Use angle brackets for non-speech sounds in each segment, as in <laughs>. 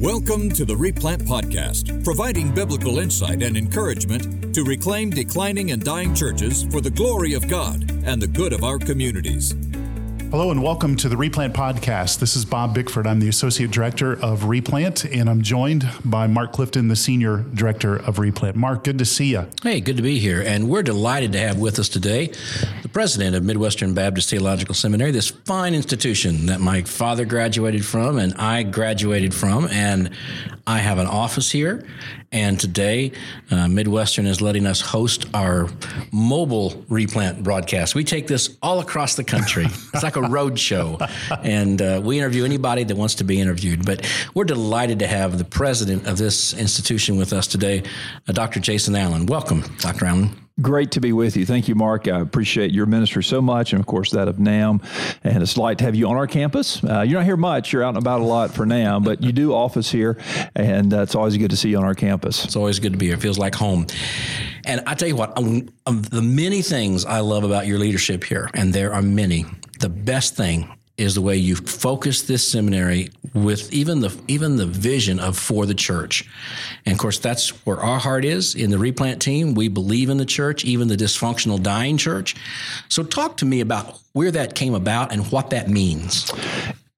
Welcome to the Replant Podcast, providing biblical insight and encouragement to reclaim declining and dying churches for the glory of God and the good of our communities. Hello and welcome to the Replant Podcast. This is Bob Bickford. I'm the Associate Director of Replant, and I'm joined by Mark Clifton, the Senior Director of Replant. Mark, good to see you. Hey, good to be here. And we're delighted to have with us today the president of Midwestern Baptist Theological Seminary, this fine institution that my father graduated from and I graduated from. And I have an office here. And today, uh, Midwestern is letting us host our mobile replant broadcast. We take this all across the country. <laughs> It's like a road show. And uh, we interview anybody that wants to be interviewed. But we're delighted to have the president of this institution with us today, uh, Dr. Jason Allen. Welcome, Dr. Allen. Great to be with you. Thank you, Mark. I appreciate your ministry so much, and of course that of NAMB. And it's like to have you on our campus. Uh, you're not here much. You're out and about a lot for NAMB, but you do office here, and uh, it's always good to see you on our campus. It's always good to be here. It feels like home. And I tell you what, um, um, the many things I love about your leadership here, and there are many. The best thing is the way you focus this seminary with even the even the vision of for the church. And of course that's where our heart is in the replant team. We believe in the church, even the dysfunctional dying church. So talk to me about where that came about and what that means.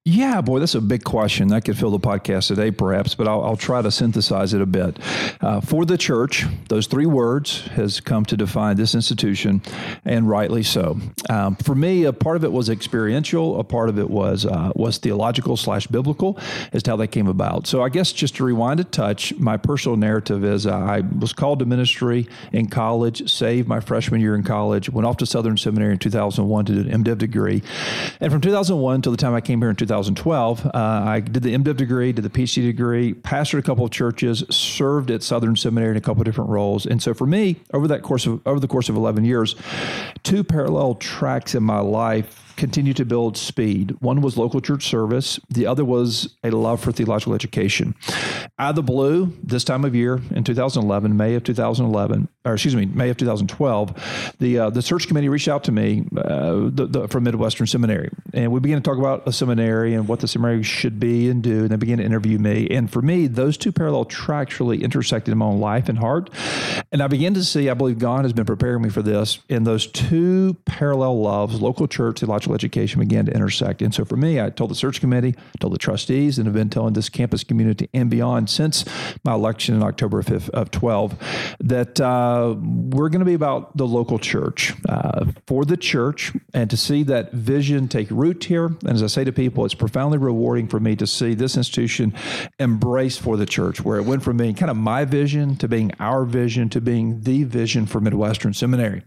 Yeah, boy, that's a big question. That could fill the podcast today, perhaps, but I'll, I'll try to synthesize it a bit. Uh, for the church, those three words has come to define this institution, and rightly so. Um, for me, a part of it was experiential, a part of it was uh, was theological slash biblical, as to how that came about. So I guess just to rewind a touch, my personal narrative is uh, I was called to ministry in college, saved my freshman year in college, went off to Southern Seminary in 2001 to do an MDiv degree, and from 2001 until the time I came here in 2000. 2012. Uh, I did the MDiv degree, did the PhD degree, pastored a couple of churches, served at Southern Seminary in a couple of different roles. And so for me, over that course of over the course of 11 years, two parallel tracks in my life continue to build speed. One was local church service, the other was a love for theological education. Out of the blue, this time of year in 2011, May of 2011, or excuse me, May of 2012, the uh, the search committee reached out to me uh, the, the, from Midwestern Seminary, and we began to talk about a seminary and what the seminary should be and do. And they began to interview me, and for me, those two parallel tracks really intersected in my own life and heart, and I began to see. I believe God has been preparing me for this and those two parallel loves: local church, theological education, began to intersect. And so for me, I told the search committee, told the trustees, and have been telling this campus community and beyond since my election in October 5th of 12 that. Uh, uh, we're going to be about the local church uh, for the church and to see that vision take root here. And as I say to people, it's profoundly rewarding for me to see this institution embrace for the church, where it went from being kind of my vision to being our vision to being the vision for Midwestern Seminary.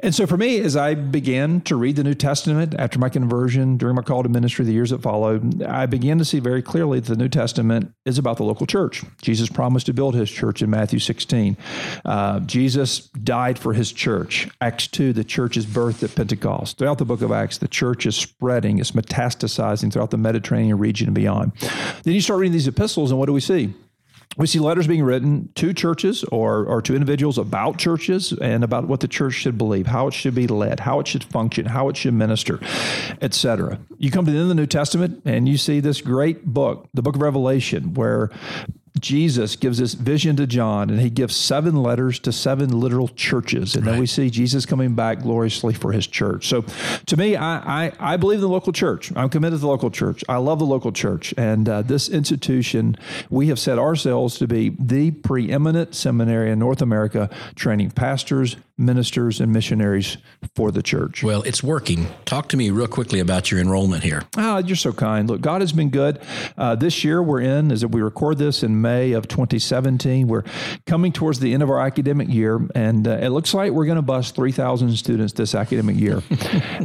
And so for me, as I began to read the New Testament after my conversion, during my call to ministry, the years that followed, I began to see very clearly that the New Testament is about the local church. Jesus promised to build his church in Matthew 16. Uh, Jesus died for his church. Acts 2, the church is birthed at Pentecost. Throughout the book of Acts, the church is spreading, it's metastasizing throughout the Mediterranean region and beyond. Then you start reading these epistles, and what do we see? we see letters being written to churches or, or to individuals about churches and about what the church should believe, how it should be led, how it should function, how it should minister, etc. You come to the end of the New Testament and you see this great book, the book of Revelation, where Jesus gives this vision to John, and he gives seven letters to seven literal churches. And right. then we see Jesus coming back gloriously for his church. So to me, I, I, I, believe in the local church. I'm committed to the local church. I love the local church. And uh, this institution, we have set ourselves to be the preeminent seminary in North America, training pastors, ministers and missionaries for the church. Well, it's working. Talk to me real quickly about your enrollment here. Oh, you're so kind. Look, God has been good. Uh, this year we're in, as we record this in May of 2017, we're coming towards the end of our academic year, and uh, it looks like we're going to bust 3,000 students this academic year. <laughs>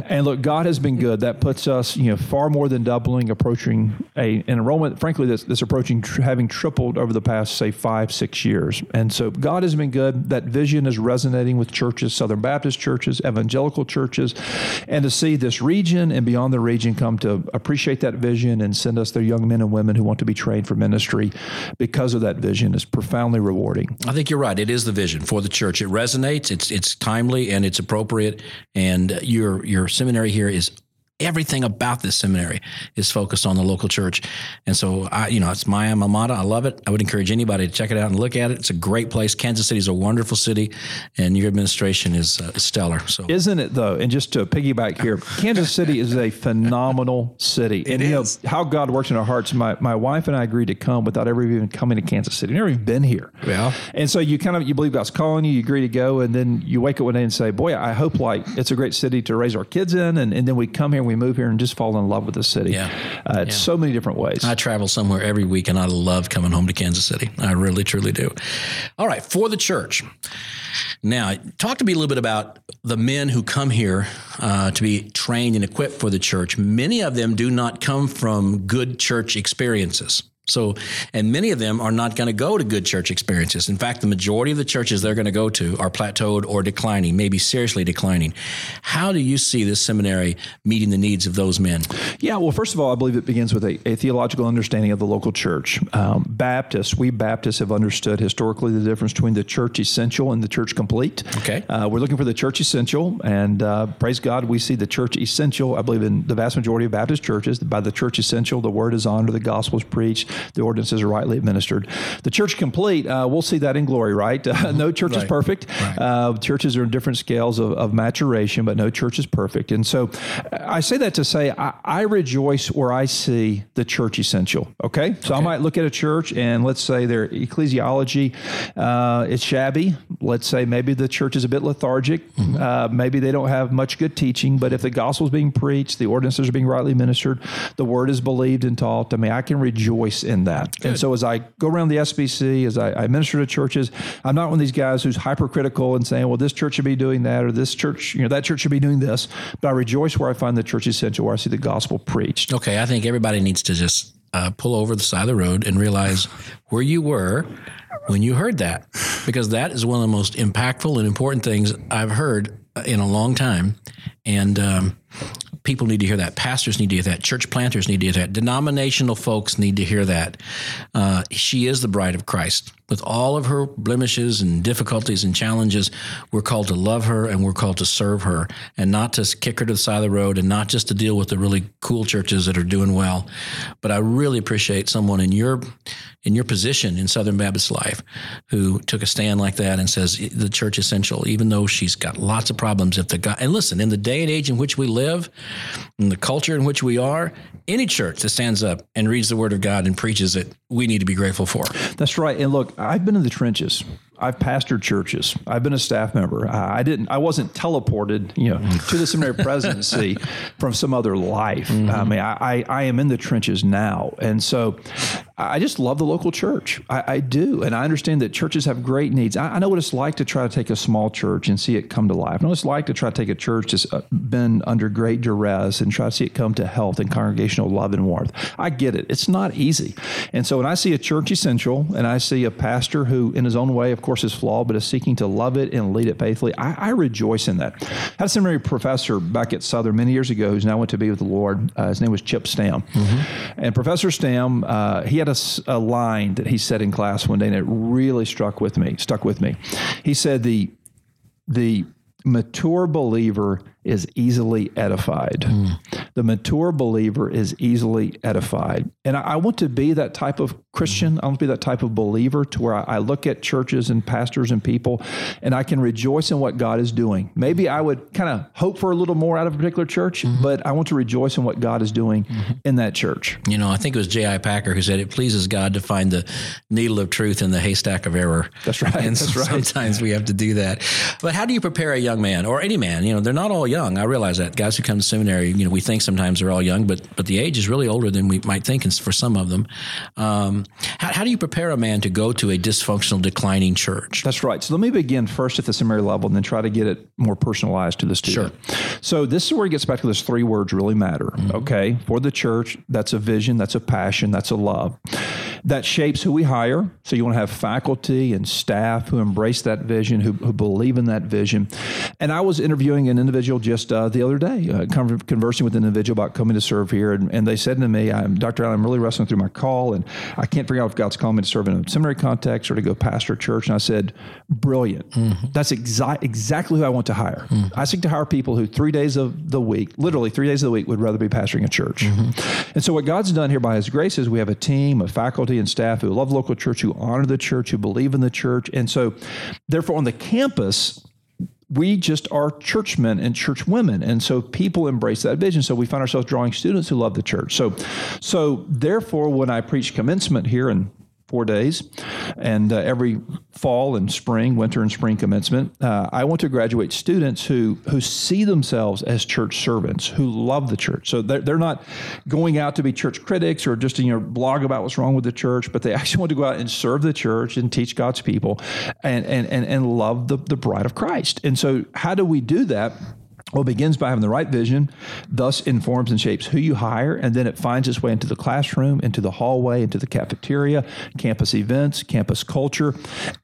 and look, God has been good. That puts us, you know, far more than doubling, approaching a, an enrollment, frankly, that's, that's approaching tr- having tripled over the past, say, five, six years. And so God has been good. That vision is resonating with churches, Southern Baptist churches, evangelical churches, and to see this region and beyond the region come to appreciate that vision and send us their young men and women who want to be trained for ministry because of that vision is profoundly rewarding. I think you're right. It is the vision for the church. It resonates. It's it's timely and it's appropriate. And your your seminary here is everything about this seminary is focused on the local church. And so, I, you know, it's my alma mater. I love it. I would encourage anybody to check it out and look at it. It's a great place. Kansas City is a wonderful city, and your administration is uh, stellar. So, isn't it though? And just to piggyback here, Kansas City is a phenomenal city. It and is. you know how God works in our hearts. My my wife and I agreed to come without ever even coming to Kansas City. Never even been here. Yeah. And so you kind of you believe God's calling you. You agree to go, and then you wake up one day and say, "Boy, I hope like it's a great city to raise our kids in." And, and then we come here and we move here and just fall in love with the city. Yeah. Uh, Yeah. so many different ways. I travel somewhere every week, and I love coming home to Kansas City. I really, truly do. All right, for the church. Now, talk to me a little bit about the men who come here uh, to be trained and equipped for the church. Many of them do not come from good church experiences. So, and many of them are not going to go to good church experiences. In fact, the majority of the churches they're going to go to are plateaued or declining, maybe seriously declining. How do you see this seminary meeting the needs of those men? Yeah, well, first of all, I believe it begins with a, a theological understanding of the local church. Um, Baptists, we Baptists have understood historically the difference between the church essential and the church complete. Okay. Uh, we're looking for the church essential, and uh, praise God, we see the church essential. I believe in the vast majority of Baptist churches, by the church essential, the word is honored, the gospel is preached, the ordinances are rightly administered. The church complete, uh, we'll see that in glory, right? Uh, <laughs> no church is Right. perfect. Uh, churches are in different scales of, of maturation, but no church is perfect. And so I say that to say I, I rejoice where I see the church essential. Okay. So I might look at a church and let's say their ecclesiology uh, is shabby. Let's say maybe the church is a bit lethargic. Uh, maybe they don't have much good teaching, but if the gospel is being preached, the ordinances are being rightly ministered, the word is believed and taught, I mean, I can rejoice in that. And so as I go around the SBC, as I, I minister to churches, I'm not one of these guys who's hypercritical and saying, well, this church should be doing that or this church, you know, that church should be doing this. But I rejoice where I find the church essential, where I see the gospel preached. Okay, I think everybody needs to just uh, pull over the side of the road and realize where you were when you heard that, because that is one of the most impactful and important things I've heard in a long time, and um, people need to hear that. Pastors need to hear that. Church planters need to hear that. Denominational folks need to hear that. Uh, she is the bride of Christ. With all of her blemishes and difficulties and challenges, we're called to love her and we're called to serve her and not to kick her to the side of the road and not just to deal with the really cool churches that are doing well. But I really appreciate someone in your in your position in Southern Baptist life who took a stand like that and says the church essential, even though she's got lots of problems. If the God and listen, in the day and age in which we live, in the culture in which we are, any church that stands up and reads the Word of God and preaches it, we need to be grateful for. That's right. And look, I've been in the trenches. I've pastored churches. I've been a staff member. I I didn't. I wasn't teleported, you know, to the seminary <laughs> presidency from some other life. I mm-hmm. mean, I, I I am in the trenches now, and so I just love the local church. I, I do, and I understand that churches have great needs. I, I know what it's like to try to take a small church and see it come to life. I know what it's like to try to take a church that's been under great duress and try to see it come to health and congregational love and warmth. I get it. It's not easy, and so when I see a church essential and I see a pastor who, in his own way, of course, is flawed, but is seeking to love it and lead it faithfully, I, I rejoice in that. I had a seminary professor back at Southern many years ago who's now went to be with the Lord. Uh, his name was Chip Stam. And Professor Stam, uh, he had a, s- a line that he said in class one day, and it really struck with me, stuck with me. He said, the, the mature believer is easily edified. Hmm. The mature believer is easily edified. And I, I want to be that type of Christian. I want to be that type of believer to where I, I look at churches and pastors and people and I can rejoice in what God is doing. Maybe I would kind of hope for a little more out of a particular church, mm-hmm. but I want to rejoice in what God is doing mm-hmm. in that church. You know, I think it was J.I. Packer who said it pleases God to find the needle of truth in the haystack of error. That's right. And That's so right. sometimes we have to do that. But how do you prepare a young man or any man? You know, they're not all young. I realize that. Guys who come to seminary, you know, we think sometimes they're all young, but but the age is really older than we might think for some of them. Um, how, how do you prepare a man to go to a dysfunctional, declining church? That's right. So let me begin first at the seminary level and then try to get it more personalized to the student. Sure. So this is where it gets back to those three words really matter. Okay. For the church, that's a vision, that's a passion, that's a love. That shapes who we hire. So you want to have faculty and staff who embrace that vision, who, who believe in that vision. And I was interviewing an individual just uh, the other day, uh, conversing with an individual about coming to serve here, and, and they said to me, I'm, "Dr. Allen, I'm really wrestling through my call, and I can't figure out if God's calling me to serve in a seminary context or to go pastor a church." And I said, "Brilliant! Mm-hmm. That's exa- exactly who I want to hire. Mm-hmm. I seek to hire people who three days of the week, literally three days of the week, would rather be pastoring a church." Mm-hmm. And so, what God's done here by His grace is we have a team of faculty and staff who love local church, who honor the church, who believe in the church, and so, therefore, on the campus we just are churchmen and church women. And so people embrace that vision. So we find ourselves drawing students who love the church. So so therefore when i preach commencement here and four days. And uh, every fall and spring, winter and spring commencement, uh, I want to graduate students who who see themselves as church servants, who love the church. So they're, they're not going out to be church critics or just you know blog about what's wrong with the church, but they <laughs> actually want to go out and serve the church and teach God's people and and and, and love the, the bride of Christ. And so how do we do that? Well, it begins by having the right vision, thus informs and shapes who you hire, and then it finds its way into the classroom, into the hallway, into the cafeteria, campus events, campus culture.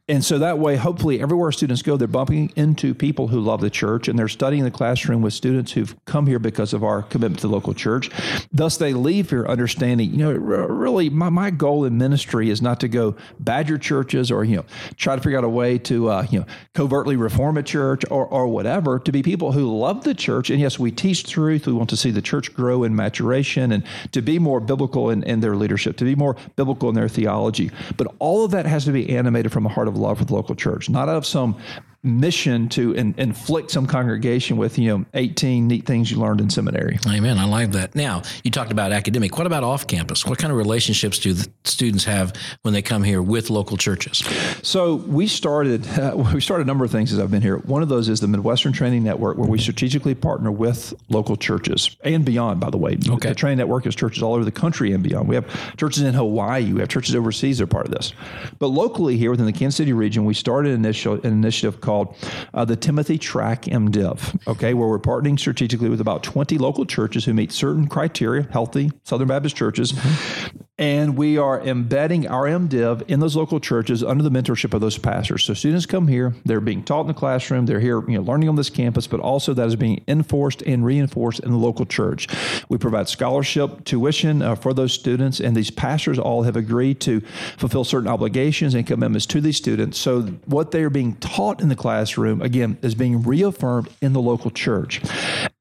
And so that way, hopefully, everywhere students go, they're bumping into people who love the church and they're studying the classroom with students who've come here because of our commitment to the local church. Thus, they leave here understanding, you know, really, my, my goal in ministry is not to go badger churches or, you know, try to figure out a way to, uh, you know, covertly reform a church or, or whatever, to be people who love the church, and yes, we teach truth. We want to see the church grow in maturation and to be more biblical in, in their leadership, to be more biblical in their theology. But all of that has to be animated from a heart of love for the local church, not out of some mission to in, inflict some congregation with you know 18 neat things you learned in seminary. Amen. I like that. Now you talked about academic. What about off campus? What kind of relationships do the students have when they come here with local churches? So we started uh, <laughs> we started a number of things as i've been here. One of those is the midwestern training network where we strategically partner with local churches and beyond by the way. Okay. the training network is churches all over the country and beyond. We have churches in hawaii. We have churches overseas that are part of this. But locally here within the kansas city region we started an, initial, an initiative called called uh, the Timothy Track MDiv, okay, where we're partnering strategically with about 20 local churches who meet certain criteria, healthy Southern Baptist churches. Mm-hmm. And we are embedding our MDiv in those local churches under the mentorship of those pastors. So students come here, they're being taught in the classroom, they're here, you know, learning on this campus, but also that is being enforced and reinforced in the local church. We provide scholarship, tuition uh, for those students, and these pastors all have agreed to fulfill certain obligations and commitments to these students. So what they are being taught in the classroom, again, is being reaffirmed in the local church.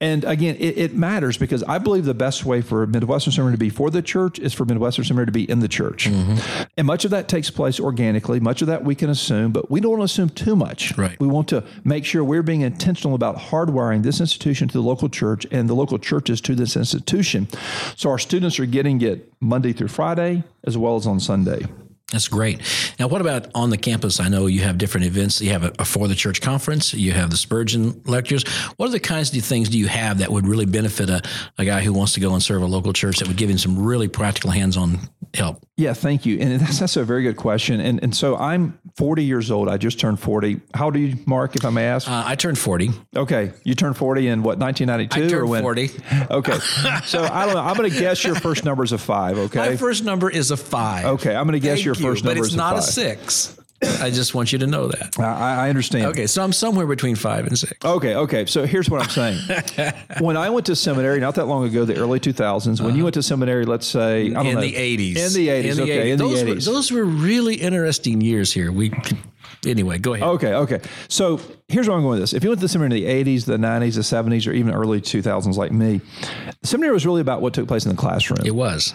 And again, it, it matters because I believe the best way for Midwestern Seminary to be for the church is for Midwestern Seminary to be in the church. Mm-hmm. And much of that takes place organically. Much of that we can assume, but we don't want to assume too much. Right. We want to make sure we're being intentional about hardwiring this institution to the local church and the local churches to this institution. So our students are getting it Monday through Friday as well as on Sunday. That's great. Now, what about on the campus? I know you have different events. You have a, a for the church conference. You have the Spurgeon lectures. What are the kinds of things do you have that would really benefit a, a guy who wants to go and serve a local church that would give him some really practical hands-on help? Yeah, thank you. And that's, that's a very good question. And and so I'm 40 years old. I just turned 40. How do you, Mark, if I may ask? Uh, I turned 40. Okay. You turned 40 in what, 1992? I turned or when? 40. <laughs> Okay. So I don't know. I'm going to guess your first number is a five, okay? My first number is a five. Okay. I'm going to guess Thank your first you, number is a five. But it's not a six. I just want you to know that. I, I, understand. Okay, so I'm somewhere between five and six. Okay, okay. So here's what I'm saying. <laughs> when I went to seminary not that long ago, the early 2000s, when uh-huh. you went to seminary, let's say I don't in know, the 80s, in the 80s, in the okay, 80s. in those the 80s, were, those were really interesting years here. We anyway, go ahead. Okay, okay. So here's where I'm going with this. If you went to the seminary in the 80s, the 90s, the 70s, or even early 2000s, like me, seminary was really about what took place in the classroom. It was.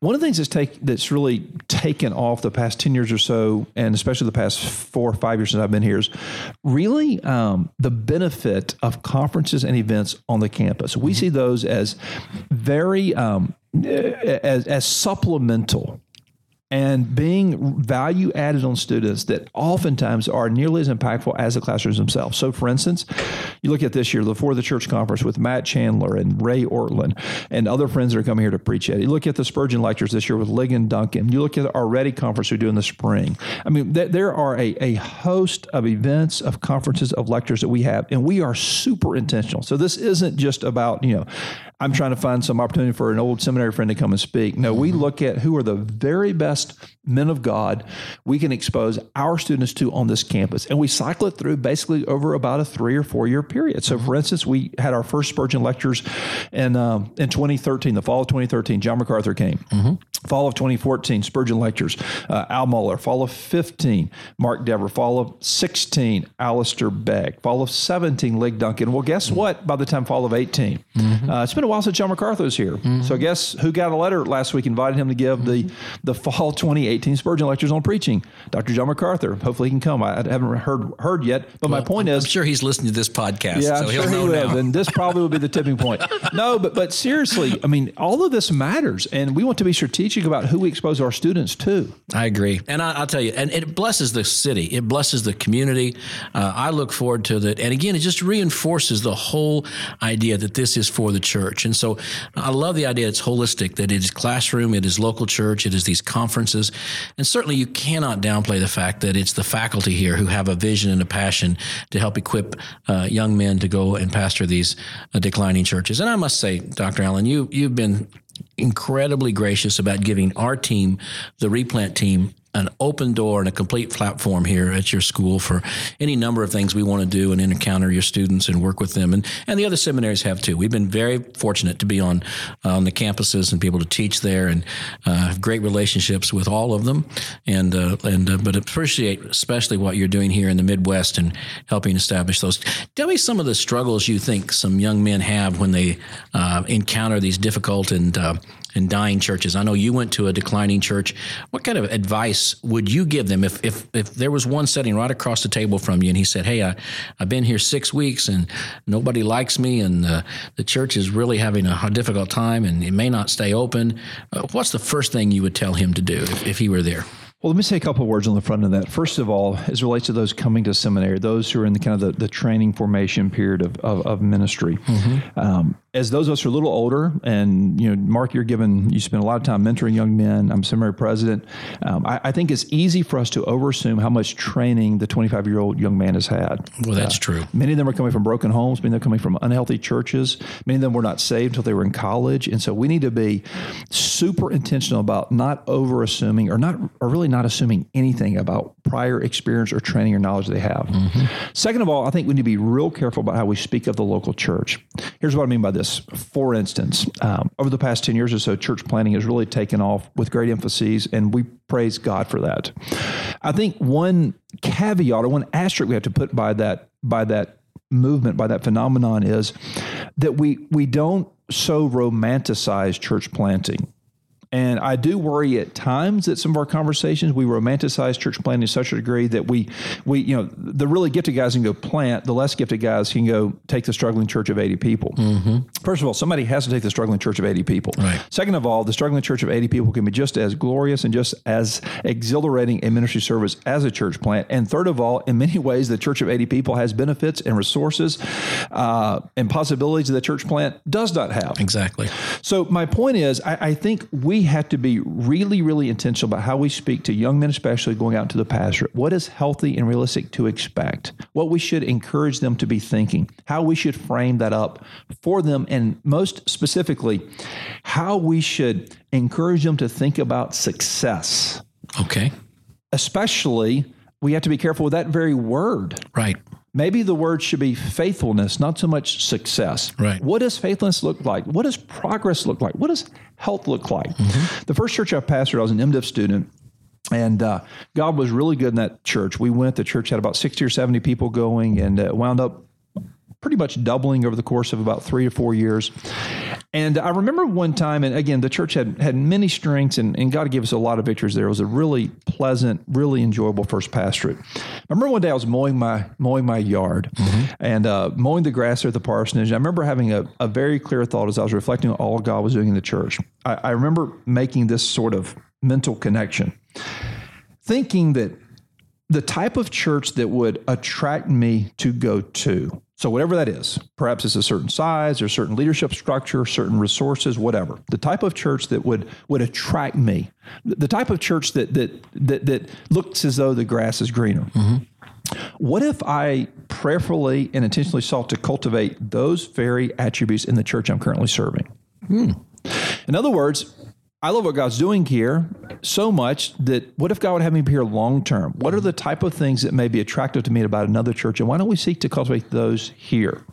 One of the things that's take that's really taken off the past 10 years or so, and especially the past four or five years since I've been here, is really um, the benefit of conferences and events on the campus. We mm-hmm. see those as very um, as, as supplemental and being value added on students that oftentimes are nearly as impactful as the classrooms themselves. So, for instance, you look at this year, the For the Church Conference with Matt Chandler and Ray Ortlund and other friends that are coming here to preach at. You look at the Spurgeon lectures this year with Ligon Duncan. You look at our Ready Conference we do in the spring. I mean, th- there are a, a host of events, of conferences, of lectures that we have, and we are super intentional. So, this isn't just about, you know, I'm trying to find some opportunity for an old seminary friend to come and speak. No, we look at who are the very best men of God we can expose our students to on this campus. And we cycle it through basically over about a three or four year period. So, for instance, we had our first Spurgeon lectures in, um, in 2013, the fall of 2013. John MacArthur came. Mm-hmm. Fall of 2014, Spurgeon lectures. Uh, Al Mohler. Fall of 15, Mark Dever. Fall of 16, Alistair Begg. Fall of 17, Lig Duncan. Well, guess mm-hmm. what? By the time fall of 18, mm-hmm. uh, it's been a while since John MacArthur was here. Mm-hmm. So, guess who got a letter last week invited him to give the, the fall 2018 Spurgeon lectures on preaching? Dr. John MacArthur. Hopefully, he can come. I haven't heard heard yet, but well, my point I'm, is, I'm sure he's listening to this podcast. Yeah, so I'm sure he will, and this probably will be the tipping point. <laughs> no, but but seriously, I mean, all of this matters, and we want to be strategic about who we expose our students to. I agree, and I, will tell you, and it blesses the city, it blesses the community. Uh, I look forward to that, and again, it just reinforces the whole idea that this is for the church, and so I love the idea it's holistic, that it is classroom, it is local church, it is these conferences, and certainly you cannot downplay the fact that it's the faculty here who have a vision and a passion to help equip uh, young men to go and pastor these uh, declining churches. And I must say, Dr. Allen, you you've been incredibly gracious about giving our team, the replant team, an open door and a complete platform here at your school for any number of things we want to do and encounter your students and work with them. And, and the other seminaries have too. We've been very fortunate to be on, uh, on the campuses and be able to teach there and uh, have great relationships with all of them. And, uh, and uh, but appreciate especially what you're doing here in the Midwest and helping establish those. Tell me some of the struggles you think some young men have when they uh, encounter these difficult and uh, and dying churches. I know you went to a declining church. What kind of advice would you give them if if, if there was one sitting right across the table from you and he said, "Hey, I, I've been here six weeks and nobody likes me, and uh, the church is really having a difficult time, and it may not stay open." Uh, what's the first thing you would tell him to do if, if he were there? Well, let me say a couple of words on the front of that. First of all, as relates to those coming to seminary, those who are in the kind of the, the training formation period of, of, of ministry. Mm-hmm. Um, as those of us who are a little older, and you know, Mark, you're given you spend a lot of time mentoring young men. I'm seminary president. Um, I, I, think it's easy for us to overassume how much training the 25 year old young man has had. Well, that's uh, true. Many of them are coming from broken homes. Many of them are coming from unhealthy churches. Many of them were not saved until they were in college, and so we need to be super intentional about not overassuming or not or really not assuming anything about prior experience or training or knowledge they have. Mm-hmm. Second of all, I think we need to be real careful about how we speak of the local church. Here's what I mean by this. For instance, um, over the past 10 years or so, church planting has really taken off with great emphases, and we praise God for that. I think one caveat or one asterisk we have to put by that by that movement, by that phenomenon, is that we we don't so romanticize church planting. And I do worry at times that some of our conversations we romanticize church planting to such a degree that we, we, you know, the really gifted guys can go plant, the less gifted guys can go take the struggling church of 80 people. Mm-hmm. First of all, somebody has to take the struggling church of 80 people. Right. Second of all, the struggling church of 80 people can be just as glorious and just as exhilarating a ministry service as a church plant. And third of all, in many ways, the church of 80 people has benefits and resources uh, and possibilities that the church plant does not have. Exactly. So my point is, I, I think we have to be really, really intentional about how we speak to young men, especially going out into the pastorate. What is healthy and realistic to expect? What we should encourage them to be thinking, how we should frame that up for them, and most specifically, how we should encourage them to think about success. Okay. Especially, we have to be careful with that very word. Right. Maybe the word should be faithfulness, not so much success. Right. What does faithfulness look like? What does progress look like? What does health look like? Mm-hmm. The first church I pastored, I was an MDiv student. And uh, God was really good in that church. We went, the church had about 60 or 70 people going and uh, wound up pretty much doubling over the course of about three to four years. And I remember one time, and again, the church had had many strengths, and, and God gave us a lot of victories there. It was a really pleasant, really enjoyable first pastorate. I remember one day I was mowing my mowing my yard mm-hmm. and uh, mowing the grass there at the parsonage. I remember having a, a very clear thought as I was reflecting on all God was doing in the church. I, I remember making this sort of mental connection, thinking that the type of church that would attract me to go to so, whatever that is, perhaps it's a certain size or certain leadership structure, certain resources, whatever. The type of church that would would attract me, the type of church that that that, that looks as though the grass is greener. Mm-hmm. What if I prayerfully and intentionally sought to cultivate those very attributes in the church I'm currently serving? Hmm. In other words, I love what God's doing here so much that what if God would have me be here long term? What are the type of things that may be attractive to me about another church? And why don't we seek to cultivate those here?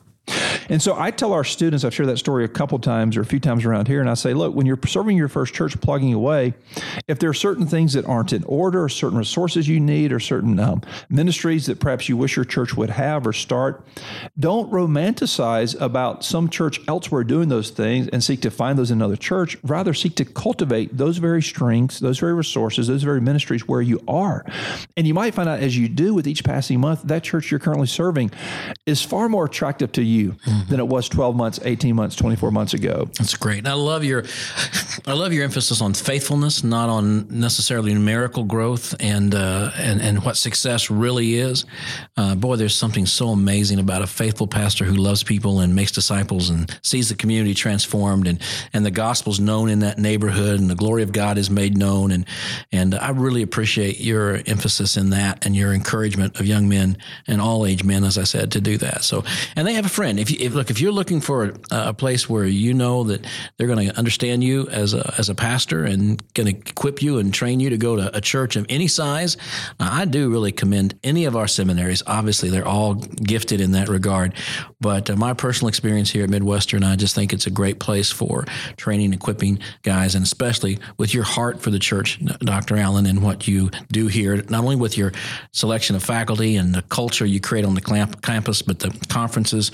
And so I tell our students, I've shared that story a couple times or a few times around here, and I say, look, when you're serving your first church, plugging away, if there are certain things that aren't in order, or certain resources you need, or certain um, ministries that perhaps you wish your church would have or start, don't romanticize about some church elsewhere doing those things and seek to find those in another church. Rather, seek to cultivate those very strengths, those very resources, those very ministries where you are. And you might find out as you do with each passing month, that church you're currently serving is far more attractive to you mm-hmm. than it was 12 months, 18 months, 24 months ago. That's great. And I love your I love your emphasis on faithfulness, not on necessarily numerical growth and uh, and and what success really is. Uh, boy, there's something so amazing about a faithful pastor who loves people and makes disciples and sees the community transformed and and the gospel's known in that neighborhood and the glory of God is made known and and I really appreciate your emphasis in that and your encouragement of young men and all age men, as I said, to do that. So, and they have a friend. If you if, look, if you're looking for a, a place where you know that they're going to understand you as a, as a pastor and going to equip you and train you to go to a church of any size, I do really commend any of our seminaries. Obviously, they're all gifted in that regard. But uh, my personal experience here at Midwestern, I just think it's a great place for training, and equipping guys, and especially with your heart for the church, Dr. Allen, and what you do here, not only with your selection of faculty and the culture you create on the campus, but the conferences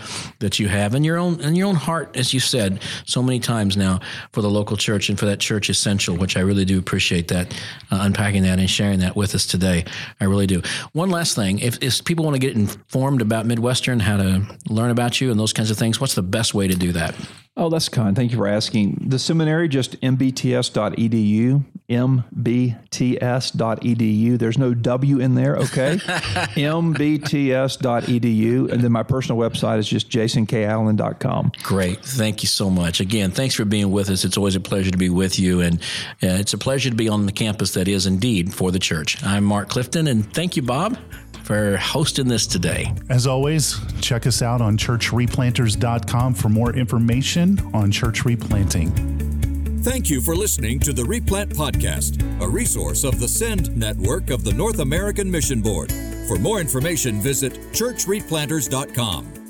you have and your own and your own heart, as you said so many times now, for the local church and for that church essential, which I really do appreciate that uh, unpacking that and sharing that with us today. I really do. One last thing, if, if people want to get informed about Midwestern, how to learn about you and those kinds of things, what's the best way to do that? Oh, that's kind. Thank you for asking. The seminary, just mbts.edu, mbts.edu. There's no W in there, okay? <laughs> mbts.edu. And then my personal website is just jasonkallen.com. Great. Thank you so much. Again, thanks for being with us. It's always a pleasure to be with you. And uh, it's a pleasure to be on the campus that is indeed for the church. I'm Mark Clifton, and thank you, Bob for hosting this today. As always, check us out on churchreplanters.com for more information on church replanting. Thank you for listening to the Replant Podcast, a resource of the SEND network of the North American Mission Board. For more information, visit churchreplanters.com.